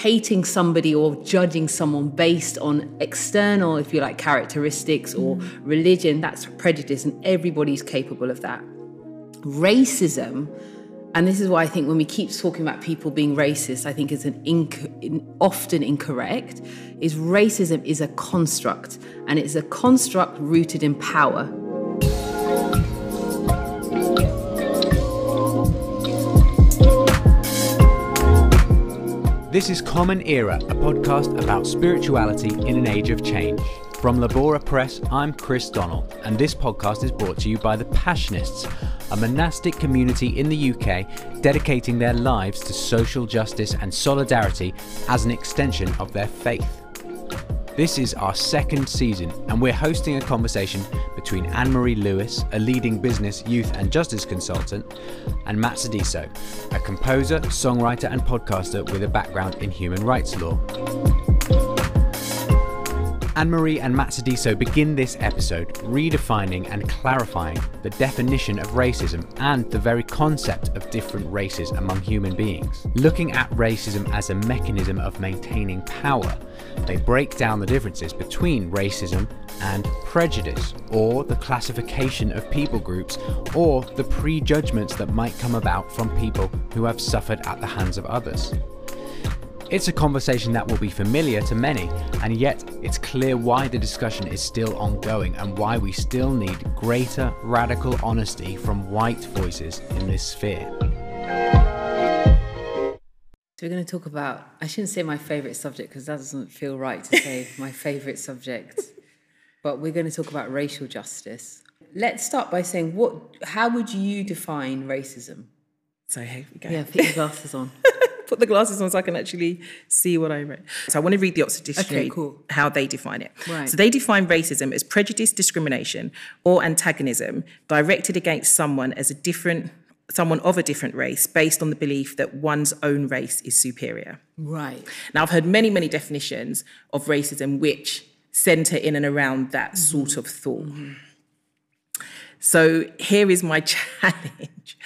hating somebody or judging someone based on external, if you like, characteristics or religion, that's prejudice, and everybody's capable of that. Racism, and this is why I think when we keep talking about people being racist, I think it's an inc- often incorrect, is racism is a construct, and it's a construct rooted in power. This is Common Era, a podcast about spirituality in an age of change. From Labora Press, I'm Chris Donald, and this podcast is brought to you by the Passionists, a monastic community in the UK dedicating their lives to social justice and solidarity as an extension of their faith. This is our second season, and we're hosting a conversation between Anne Marie Lewis, a leading business, youth, and justice consultant, and Matt Sadiso, a composer, songwriter, and podcaster with a background in human rights law. Anne Marie and Matt Sadiso begin this episode redefining and clarifying the definition of racism and the very concept of different races among human beings. Looking at racism as a mechanism of maintaining power, they break down the differences between racism and prejudice, or the classification of people groups, or the prejudgments that might come about from people who have suffered at the hands of others. It's a conversation that will be familiar to many, and yet it's clear why the discussion is still ongoing and why we still need greater radical honesty from white voices in this sphere. So we're going to talk about, I shouldn't say my favourite subject because that doesn't feel right to say my favourite subject, but we're going to talk about racial justice. Let's start by saying, what, how would you define racism? So here we go. Yeah, put your glasses on. Put the glasses on so I can actually see what I wrote. So I want to read the Oxford Dictionary, Okay, cool. how they define it. Right. So they define racism as prejudice, discrimination, or antagonism directed against someone as a different, someone of a different race based on the belief that one's own race is superior. right. Now, I've heard many, many definitions of racism which center in and around that sort of thought. So here is my challenge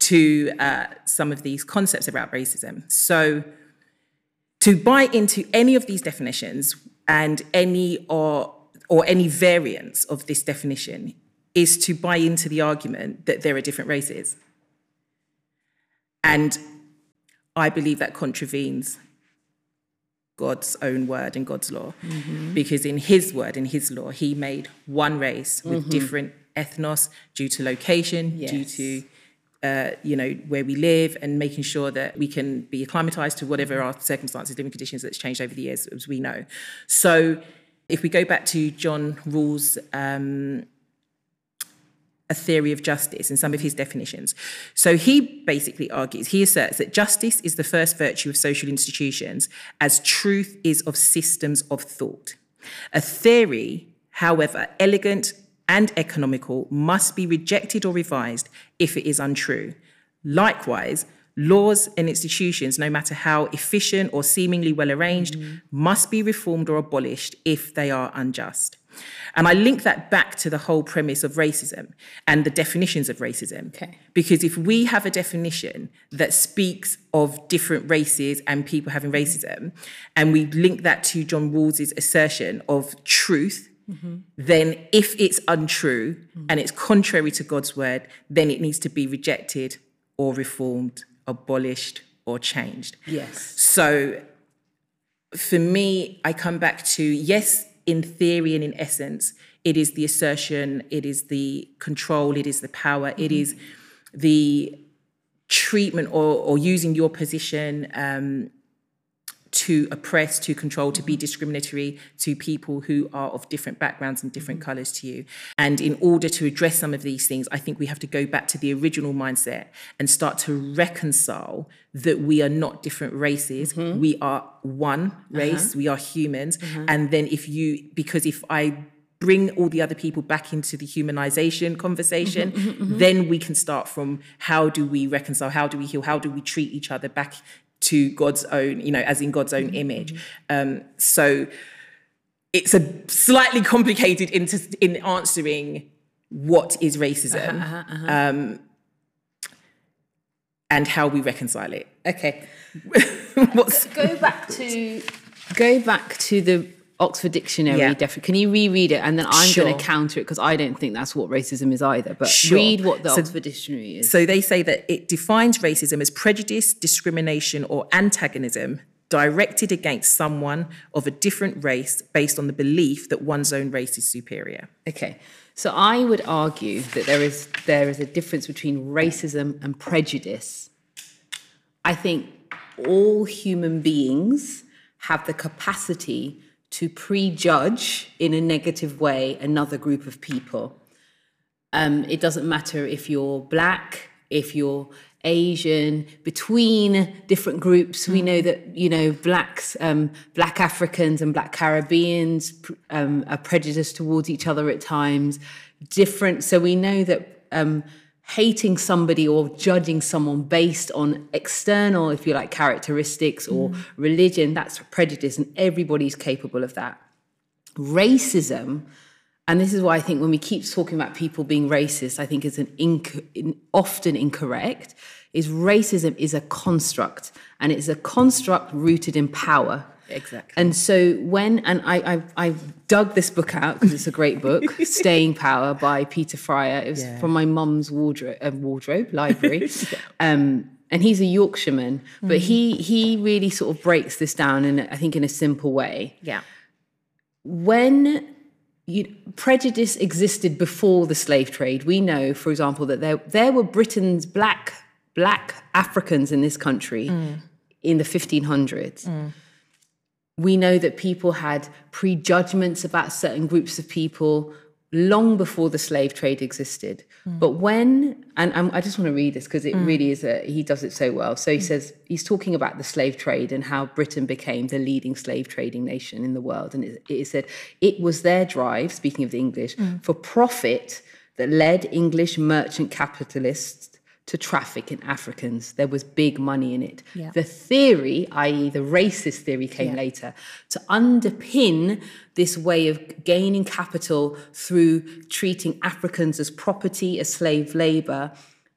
to uh, some of these concepts about racism. So to buy into any of these definitions and any or or any variants of this definition is to buy into the argument that there are different races. And I believe that contravenes God's own word and God's law. Because in his word, in his law, he made one race with different ethnos due to location, due to uh, you know where we live, and making sure that we can be acclimatized to whatever our circumstances, living conditions that's changed over the years, as we know. So, if we go back to John Rawls um, a theory of justice and some of his definitions. So he basically argues, he asserts that justice is the first virtue of social institutions, as truth is of systems of thought. A theory, however elegant and economical, must be rejected or revised if it is untrue. Likewise, laws and institutions, no matter how efficient or seemingly well arranged, mm-hmm. must be reformed or abolished if they are unjust. And I link that back to the whole premise of racism and the definitions of racism. Okay. Because if we have a definition that speaks of different races and people having mm-hmm. racism, and we link that to John Rawls' assertion of truth, mm-hmm. then if it's untrue mm. and it's contrary to God's word, then it needs to be rejected or reformed, abolished, or changed. Yes. So for me, I come back to yes, in theory and in essence, it is the assertion, it is the control, it is the power, it is the treatment or, or using your position um, to oppress, to control, to be discriminatory to people who are of different backgrounds and different mm-hmm. colours to you. And in order to address some of these things, I think we have to go back to the original mindset and start to reconcile that we are not different races. Mm-hmm. We are one uh-huh. race, we are humans. Mm-hmm. And then if you, because if I bring all the other people back into the humanization conversation, then we can start from how do we reconcile, how do we heal, how do we treat each other back to God's own, you know, as in God's own image. Um, so it's a slightly complicated into in answering what is racism. Um, and how we reconcile it. Okay. What's Go back to go back to the Oxford Dictionary. Yeah. Definitely. Can you reread it, and then I'm going to counter it because I don't think that's what racism is either. But Sure. read what the So- Oxford Dictionary is. So they say that it defines racism as prejudice, discrimination, or antagonism directed against someone of a different race based on the belief that one's own race is superior. Okay. So I would argue that there is there is a difference between racism and prejudice. I think all human beings have the capacity to prejudge in a negative way another group of people. Um, it doesn't matter if you're black, if you're Asian, between different groups. We know that you know blacks, um, black Africans and black Caribbeans um, are prejudiced towards each other at times. Different, so we know that um, hating somebody or judging someone based on external, if you like, characteristics or mm. religion, that's prejudice, and everybody's capable of that racism and this is why I think when we keep talking about people being racist, I think it's an inc- in, often incorrect. Is racism is a construct, and it's a construct rooted in power. Exactly. And so when and I I, I dug this book out because it's a great book, Staying Power by Peter Fryer. It was Yeah. from my mum's wardrobe, uh, wardrobe library. um, and he's a Yorkshireman, but he he really sort of breaks this down in I think in a simple way Yeah. when you, prejudice existed before the slave trade, we know, for example, that there there were Britain's black black Africans in this country in the 1500s. We know that people had prejudgments about certain groups of people long before the slave trade existed. Hmm. But when, and, and I just want to read this because it hmm. really is a, he does it so well. So he hmm. says, he's talking about the slave trade and how Britain became the leading slave trading nation in the world. And it, it said, it was their drive, speaking of the English, for profit that led English merchant capitalists to traffic in Africans. There was big money in it. Yeah. The theory, i.e., the racist theory, came later to underpin this way of gaining capital through treating Africans as property, as slave labor,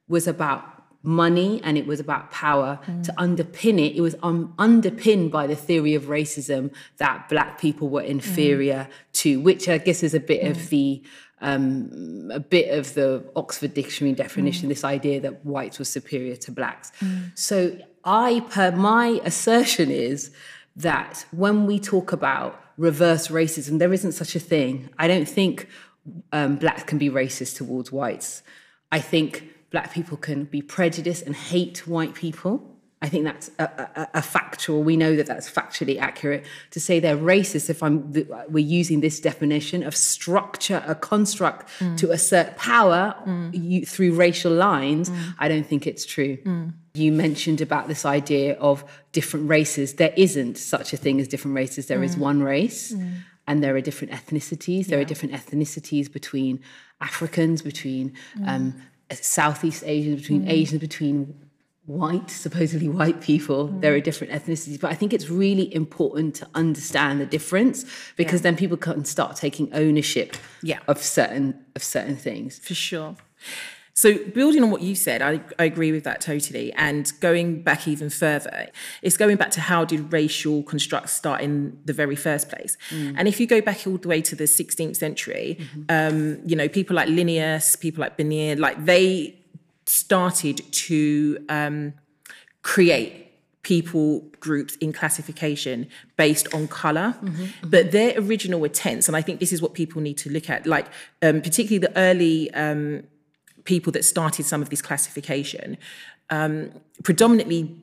was about money and it was about power. Mm. To underpin it, it was um, underpinned by the theory of racism that black people were mm. inferior to, which I guess is a bit of mm. the um, a bit of the Oxford Dictionary definition, this idea that whites were superior to blacks. So I, per my assertion is that when we talk about reverse racism, there isn't such a thing. I don't think um, blacks can be racist towards whites. I think black people can be prejudiced and hate white people. I think that's a, a, a factual. We know that that's factually accurate. To say they're racist, if I'm, we're using this definition of structure, a construct mm. to assert power mm. you, through racial lines, mm. I don't think it's true. You mentioned about this idea of different races. There isn't such a thing as different races. There is one race, and there are different ethnicities. There are different ethnicities between Africans, between um, Southeast Asians, between Asians, between white, supposedly white people. Mm. There are different ethnicities, but I think it's really important to understand the difference because then people can start taking ownership Yeah. of certain of certain things. For sure. So, building on what you said, I, I agree with that totally. And going back even further, it's going back to how did racial constructs start in the very first place? Mm. And if you go back all the way to the 16th century, mm-hmm. um, you know, people like Linnaeus, people like Bernier, like they started to um, create people groups in classification based on color. But their original intents and i think this is what people need to look at. Like um, particularly the early um, people that started some of this classification um, predominantly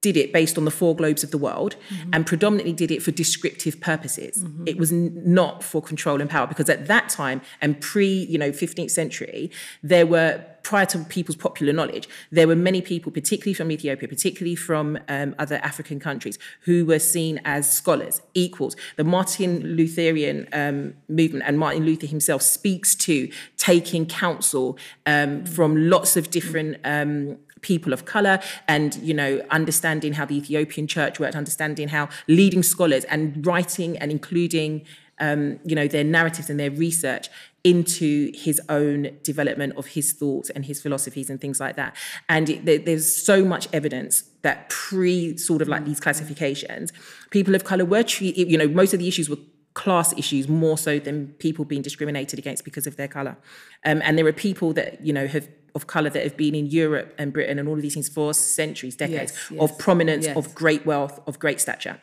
did it based on the four globes of the world and predominantly did it for descriptive purposes. It was n- not for control and power because at that time and pre you know 15th century there were prior to people's popular knowledge there were many people particularly from ethiopia particularly from um, other african countries who were seen as scholars equals. The martin lutherian um, movement and martin luther himself speaks to taking counsel um, from lots of different um, people of color and you know understanding how the ethiopian church worked understanding how leading scholars and writing and including um, you know their narratives and their research into his own development of his thoughts and his philosophies and things like that. And it, there, there's so much evidence that pre sort of like these classifications, people of color were treated, you know, most of the issues were class issues more so than people being discriminated against because of their color. Um, and there are people that, you know, have of color that have been in Europe and Britain and all of these things for centuries, decades Yes, yes, of prominence, yes. of great wealth, of great stature.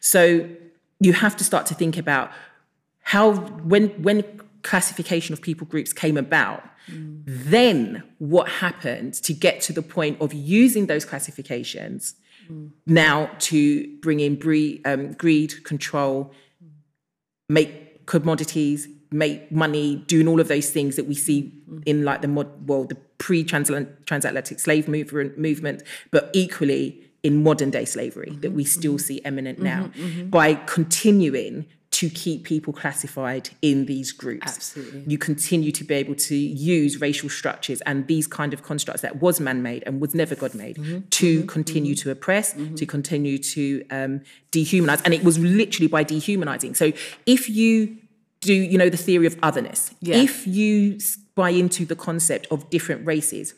So you have to start to think about how when when classification of people groups came about, mm. then what happened to get to the point of using those classifications mm. now to bring in bre- um, greed, control, mm. make commodities, make money, doing all of those things that we see in like the mod, well, the pre-transatlantic slave movement, movement, but equally in modern day slavery that we still see eminent now mm-hmm, mm-hmm. by continuing to keep people classified in these groups. Absolutely. You continue to be able to use racial structures and these kind of constructs that was man-made and was never God-made mm-hmm, to continue to oppress, to continue to um, dehumanize. And it was literally by dehumanizing. So if you do, you know, the theory of otherness, Yeah. if you buy into the concept of different races,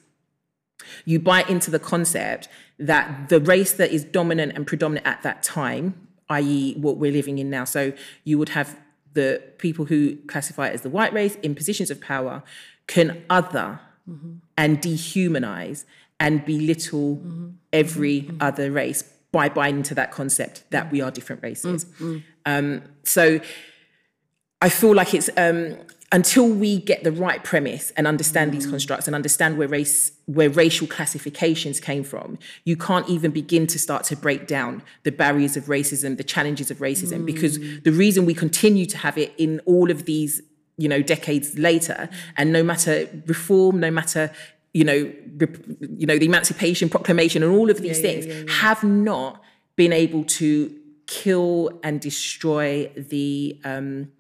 you buy into the concept that the race that is dominant and predominant at that time, i.e., what we're living in now. So you would have the people who classify as the white race in positions of power can other mm-hmm. and dehumanize and belittle mm-hmm. every mm-hmm. other race by buying into that concept that mm. we are different races. Mm. Mm. Um, so I feel like it's um, until we get the right premise and understand these constructs and understand where race, where racial classifications came from, you can't even begin to start to break down the barriers of racism, the challenges of racism, because the reason we continue to have it in all of these, you know, decades later, and no matter reform, no matter you know, rep, you know, the Emancipation Proclamation and all of these things have not been able to kill and destroy the um,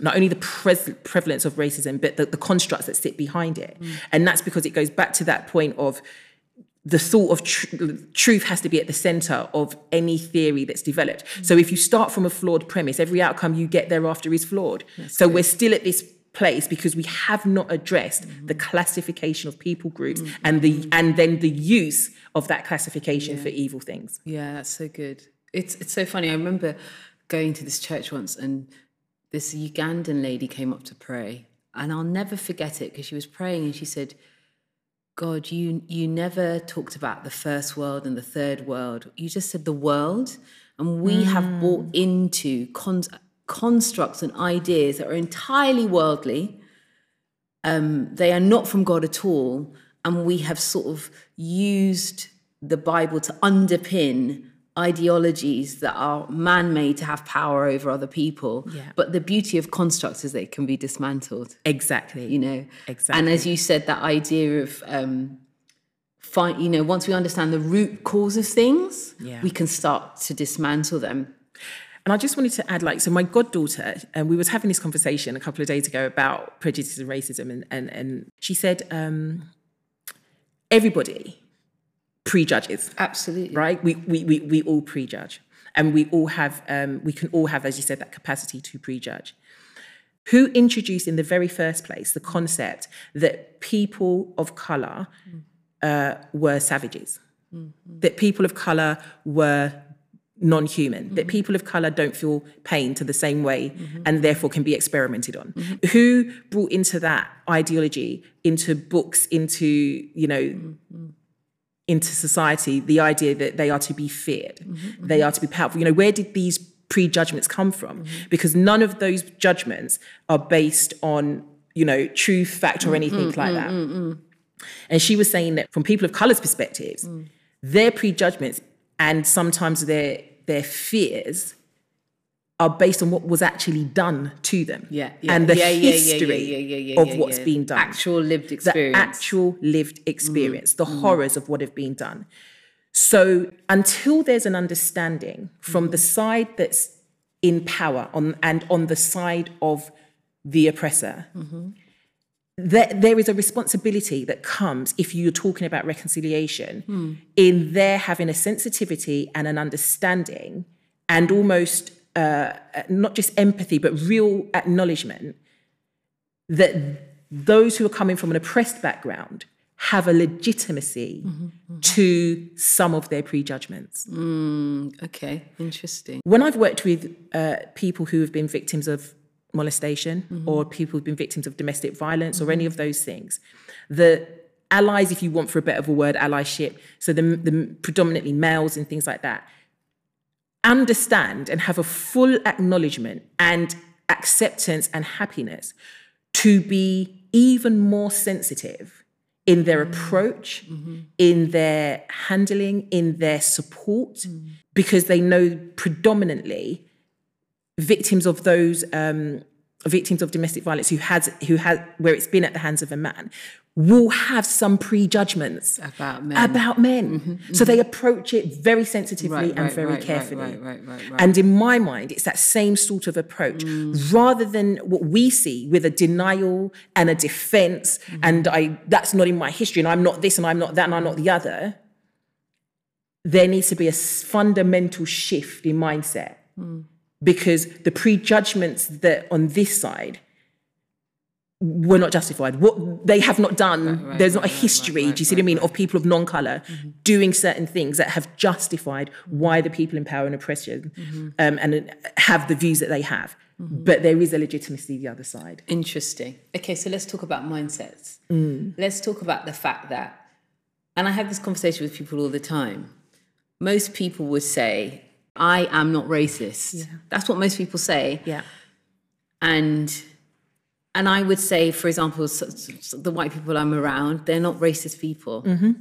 not only the pres- prevalence of racism, but the, the constructs that sit behind it. Mm. And that's because it goes back to that point of the thought of tr- truth has to be at the center of any theory that's developed. Mm. So if you start from a flawed premise, every outcome you get thereafter is flawed. so we're still at this place because we have not addressed mm. the classification of people groups and the and then the use of that classification for evil things. Yeah, that's so good. It's it's so funny. I remember going to this church once, and this Ugandan lady came up to pray, and I'll never forget it because she was praying and she said, "God, you you never talked about the first world and the third world. You just said the world, and we have bought into con- constructs and ideas that are entirely worldly." um, they are not from God at all, and we have sort of used the Bible to underpin ideologies that are man-made to have power over other people. Yeah. But the beauty of constructs is they can be dismantled. Exactly. You know, Exactly. And as you said, that idea of um, find, you know, once we understand the root cause of things, Yeah. we can start to dismantle them. And I just wanted to add, like, so my goddaughter, and we was having this conversation a couple of days ago about prejudice and racism, and and, and she said, um, everybody prejudges, Absolutely. right? We we we, we all prejudge, and we all have, um, we can all have, as you said, that capacity to prejudge. Who introduced in the very first place the concept that people of color mm. uh, were savages, mm-hmm. that people of color were non-human? That mm-hmm. people of color don't feel pain to the same way mm-hmm. and therefore can be experimented on? Who brought into that ideology into books into you know into society the idea that they are to be feared. Mm-hmm, mm-hmm. They are to be powerful. You know where did these prejudgments come from? Mm-hmm. Because none of those judgments are based on you know truth fact or mm, anything mm, like mm, that. and she was saying that from people of color's perspectives their prejudgments and sometimes their their fears are based on what was actually done to them Yeah, yeah. and the Yeah, history yeah, of what's yeah. been done Actual lived experience. the actual lived experience, mm, the mm. horrors of what have been done. So until there's an understanding from the mm-hmm. side that's in power on and on the side of the oppressor, mm-hmm. there, there is a responsibility that comes if you're talking about reconciliation hmm. in there having a sensitivity and an understanding and almost uh, not just empathy but real acknowledgement that those who are coming from an oppressed background have a legitimacy to some of their prejudgments. Okay, interesting. When I've worked with uh, people who have been victims of molestation or people who've been victims of domestic violence or any of those things, the allies, if you want for a better of a word, allyship, so the, the predominantly males and things like that, understand and have a full acknowledgement and acceptance and happiness to be even more sensitive in their mm. approach, mm-hmm. in their handling, in their support, mm. because they know predominantly victims of those um, victims of domestic violence who has who has where it's been at the hands of a man will have some prejudgments About men. about men. Mm-hmm, so mm-hmm. they approach it very sensitively Right, and right, very right, carefully. right, right, right, right. And in my mind, it's that same sort of approach mm. rather than what we see with a denial and a defense mm-hmm. and I that's not in my history and I'm not this and I'm not that and I'm not the other. There needs to be a fundamental shift in mindset mm. because the prejudgments that on this side were not justified. What they have not done, right, there's not right, a history, right, do you see what I mean, of people of non color doing certain things that have justified why the people in power and oppression um, and have the views that they have. But there is a legitimacy the other side. Interesting. Okay, so let's talk about mindsets. Mm. Let's talk about the fact that, and I have this conversation with people all the time. Most people would say, I am not racist. That's what most people say. Yeah. And and I would say, for example, the white people I'm around, they're not racist people. Mm-hmm.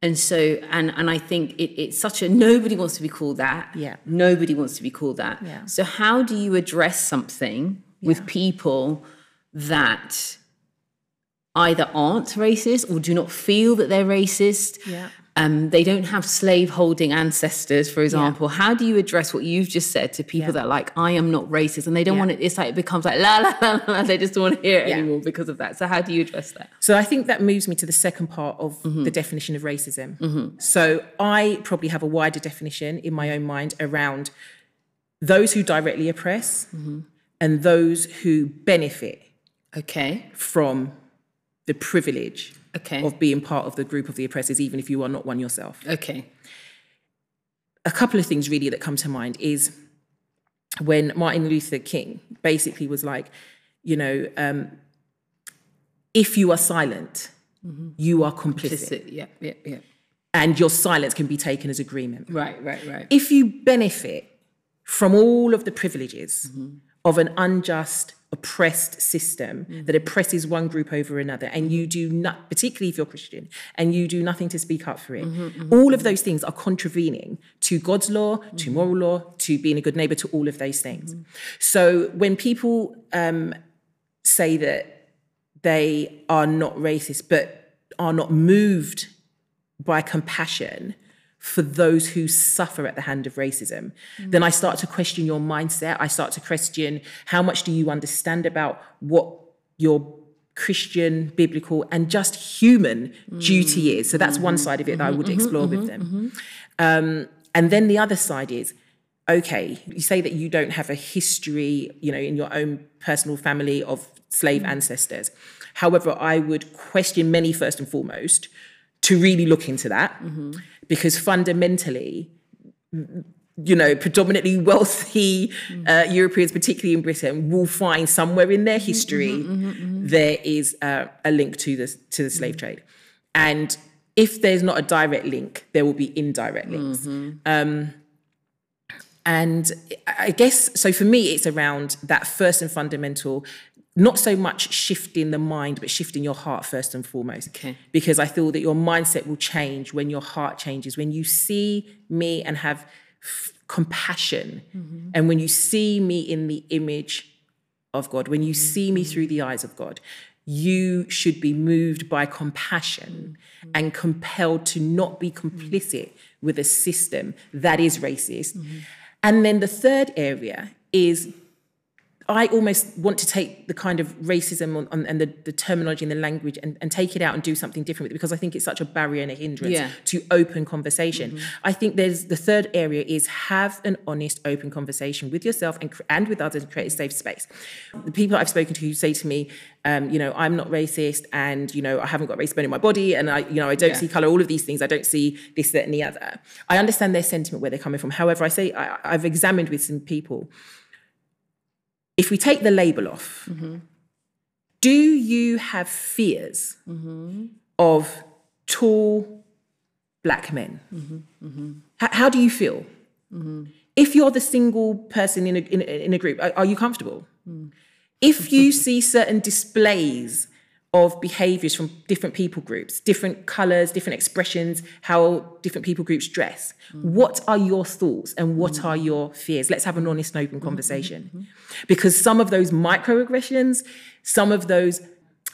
And so, and and I think it, it's such a nobody wants to be called that. Yeah. Nobody wants to be called that. Yeah. So how do you address something with people that either aren't racist or do not feel that they're racist? Yeah. Um, they don't have slave-holding ancestors, for example. How do you address what you've just said to people Yeah. that are like, I am not racist, and they don't Yeah. want it? It's like it becomes like la la la la. They just don't want to hear it Yeah. anymore because of that. So how do you address that? So I think that moves me to the second part of mm-hmm. the definition of racism. Mm-hmm. So I probably have a wider definition in my own mind around those who directly oppress mm-hmm. and those who benefit Okay. from the privilege Okay. of being part of the group of the oppressors, even if you are not one yourself. Okay. A couple of things really that come to mind is when Martin Luther King basically was like, you know, um, if you are silent, you are complicit. Just it. Yeah. Yeah. Yeah. and your silence can be taken as agreement. Right. Right. Right. If you benefit from all of the privileges of an unjust, oppressed system mm. that oppresses one group over another, and you do not, particularly if you're Christian, and you do nothing to speak up for it, mm-hmm, mm-hmm, all of mm-hmm. those things are contravening to God's law, to moral law, to being a good neighbor, to all of those things. So when people um, say that they are not racist, but are not moved by compassion for those who suffer at the hand of racism, mm. then I start to question your mindset. I start to question how much do you understand about what your Christian, biblical, and just human mm. duty is. So that's one mm-hmm. side of it that I mm-hmm. would mm-hmm. explore with them. Um, and then the other side is okay, you say that you don't have a history, you know, in your own personal family of slave mm. ancestors. However, I would question many first and foremost to really look into that because fundamentally, you know, predominantly wealthy uh, Europeans, particularly in Britain, will find somewhere in their history there is uh, a link to the to the slave trade, and if there's not a direct link, there will be indirect links. Um, and I guess so for me, it's around that first and fundamental, not so much shifting the mind, but shifting your heart first and foremost. Okay. Because I feel that your mindset will change when your heart changes. When you see me and have f- compassion, mm-hmm. and when you see me in the image of God, when you see me through the eyes of God, you should be moved by compassion mm-hmm. and compelled to not be complicit with a system that is racist. Mm-hmm. And then the third area is I almost want to take the kind of racism on, on, and the, the terminology and the language and, and take it out and do something different with it because I think it's such a barrier and a hindrance Yeah. to open conversation. I think there's the third area is have an honest, open conversation with yourself and, and with others and create a safe space. The people I've spoken to who say to me, um, you know, I'm not racist and, you know, I haven't got race bone in my body and I, you know, I don't Yeah. see color, all of these things. I don't see this, that, and the other. I understand their sentiment, where they're coming from. However, I say I, I've examined with some people if we take the label off, do you have fears of tall black men? How, how do you feel? If you're the single person in a, in, a- in a group, are, are you comfortable? If you see certain displays of behaviors from different people groups, different colors, different expressions, how different people groups dress, mm-hmm. what are your thoughts and what mm-hmm. are your fears? Let's have an honest and open mm-hmm. conversation. Because some of those microaggressions, some of those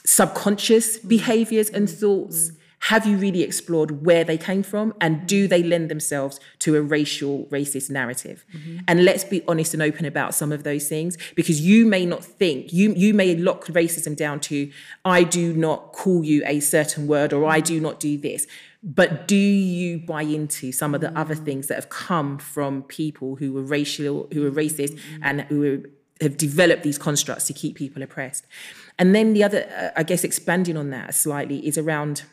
subconscious behaviors and thoughts, have you really explored where they came from and do they lend themselves to a racial racist narrative mm-hmm. and let's be honest and open about some of those things because you may not think you you may lock racism down to i do not call you a certain word or i do not do this but do you buy into some of the other mm. things that have come from people who were racial who were racist mm-hmm. and who were have developed these constructs to keep people oppressed. And then the other, uh, I guess, expanding on that slightly is around.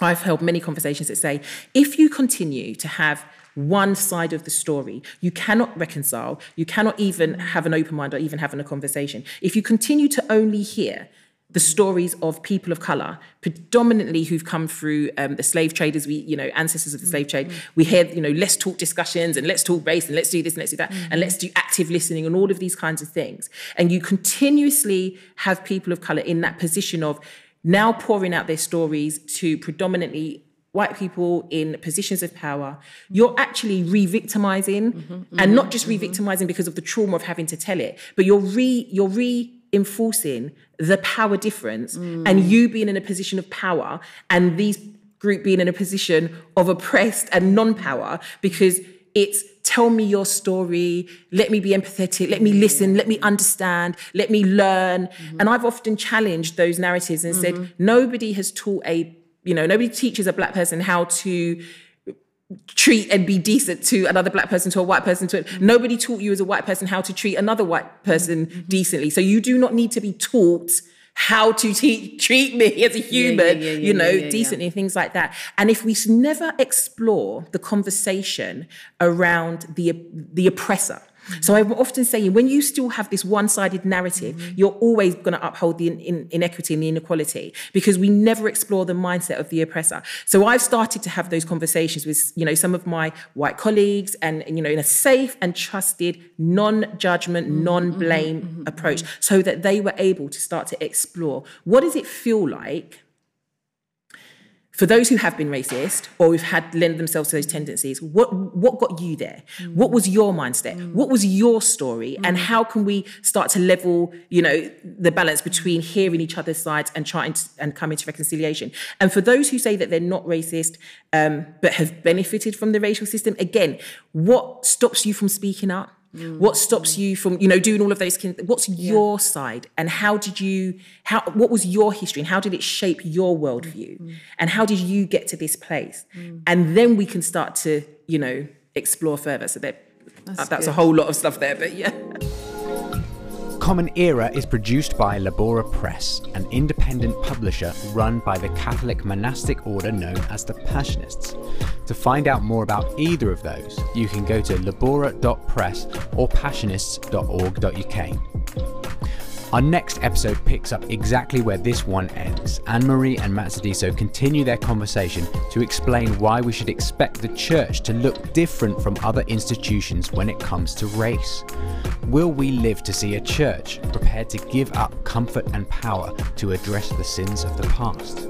I've held many conversations that say if you continue to have one side of the story, you cannot reconcile, you cannot even mm. have an open mind or even having a conversation. If you continue to only hear the stories of people of color, predominantly who've come through um, the slave traders, we, you know, ancestors of the slave trade. Mm-hmm. We hear, you know, let's talk discussions and let's talk race and let's do this and let's do that and let's mm-hmm. do active listening and all of these kinds of things. And you continuously have people of color in that position of now pouring out their stories to predominantly white people in positions of power, you're actually re-victimizing mm-hmm, mm-hmm, and not just mm-hmm. re-victimizing because of the trauma of having to tell it, but you're re you're reinforcing the power difference mm. and you being in a position of power and these group being in a position of oppressed and non-power because it's tell me your story. Let me be empathetic. Let me listen. Let me understand. Let me learn. Mm-hmm. And i've often challenged those narratives and said mm-hmm. nobody has taught a you know nobody teaches a black person how to treat and be decent to another black person to a white person to it. Mm-hmm. nobody taught you as a white person how to treat another white person decently. So you do not need to be taught how to te- treat me as a human yeah, yeah, you know yeah, yeah, yeah. decently things like that and if we never explore the conversation around the the oppressor so I'm often saying when you still have this one-sided narrative, mm-hmm. you're always going to uphold the in, in- inequity and the inequality because we never explore the mindset of the oppressor. So I've started to have those conversations with you know some of my white colleagues and you know in a safe and trusted, non-judgment, mm-hmm. non-blame mm-hmm. approach, so that they were able to start to explore what does it feel like for those who have been racist or who've had lend themselves to those tendencies, what what got you there? Mm. What was your mindset? Mm. What was your story? Mm. And how can we start to level, you know, the balance between hearing each other's sides and trying to and coming to reconciliation? And for those who say that they're not racist um, but have benefited from the racial system, again, what stops you from speaking up? What stops you from, you know, doing all of those? kin- What's your side, and how did you? How? What was your history, and how did it shape your worldview? Mm-hmm. And how did you get to this place? And then we can start to, you know, explore further. So that that's, that's a whole lot of stuff there, but yeah. Common Era is produced by Labora Press, an independent publisher run by the Catholic monastic order known as the Passionists. To find out more about either of those, you can go to labora.press or passionists.org.uk. Our next episode picks up exactly where this one ends. Anne Marie and Matsadiso continue their conversation to explain why we should expect the church to look different from other institutions when it comes to race. Will we live to see a church prepared to give up comfort and power to address the sins of the past?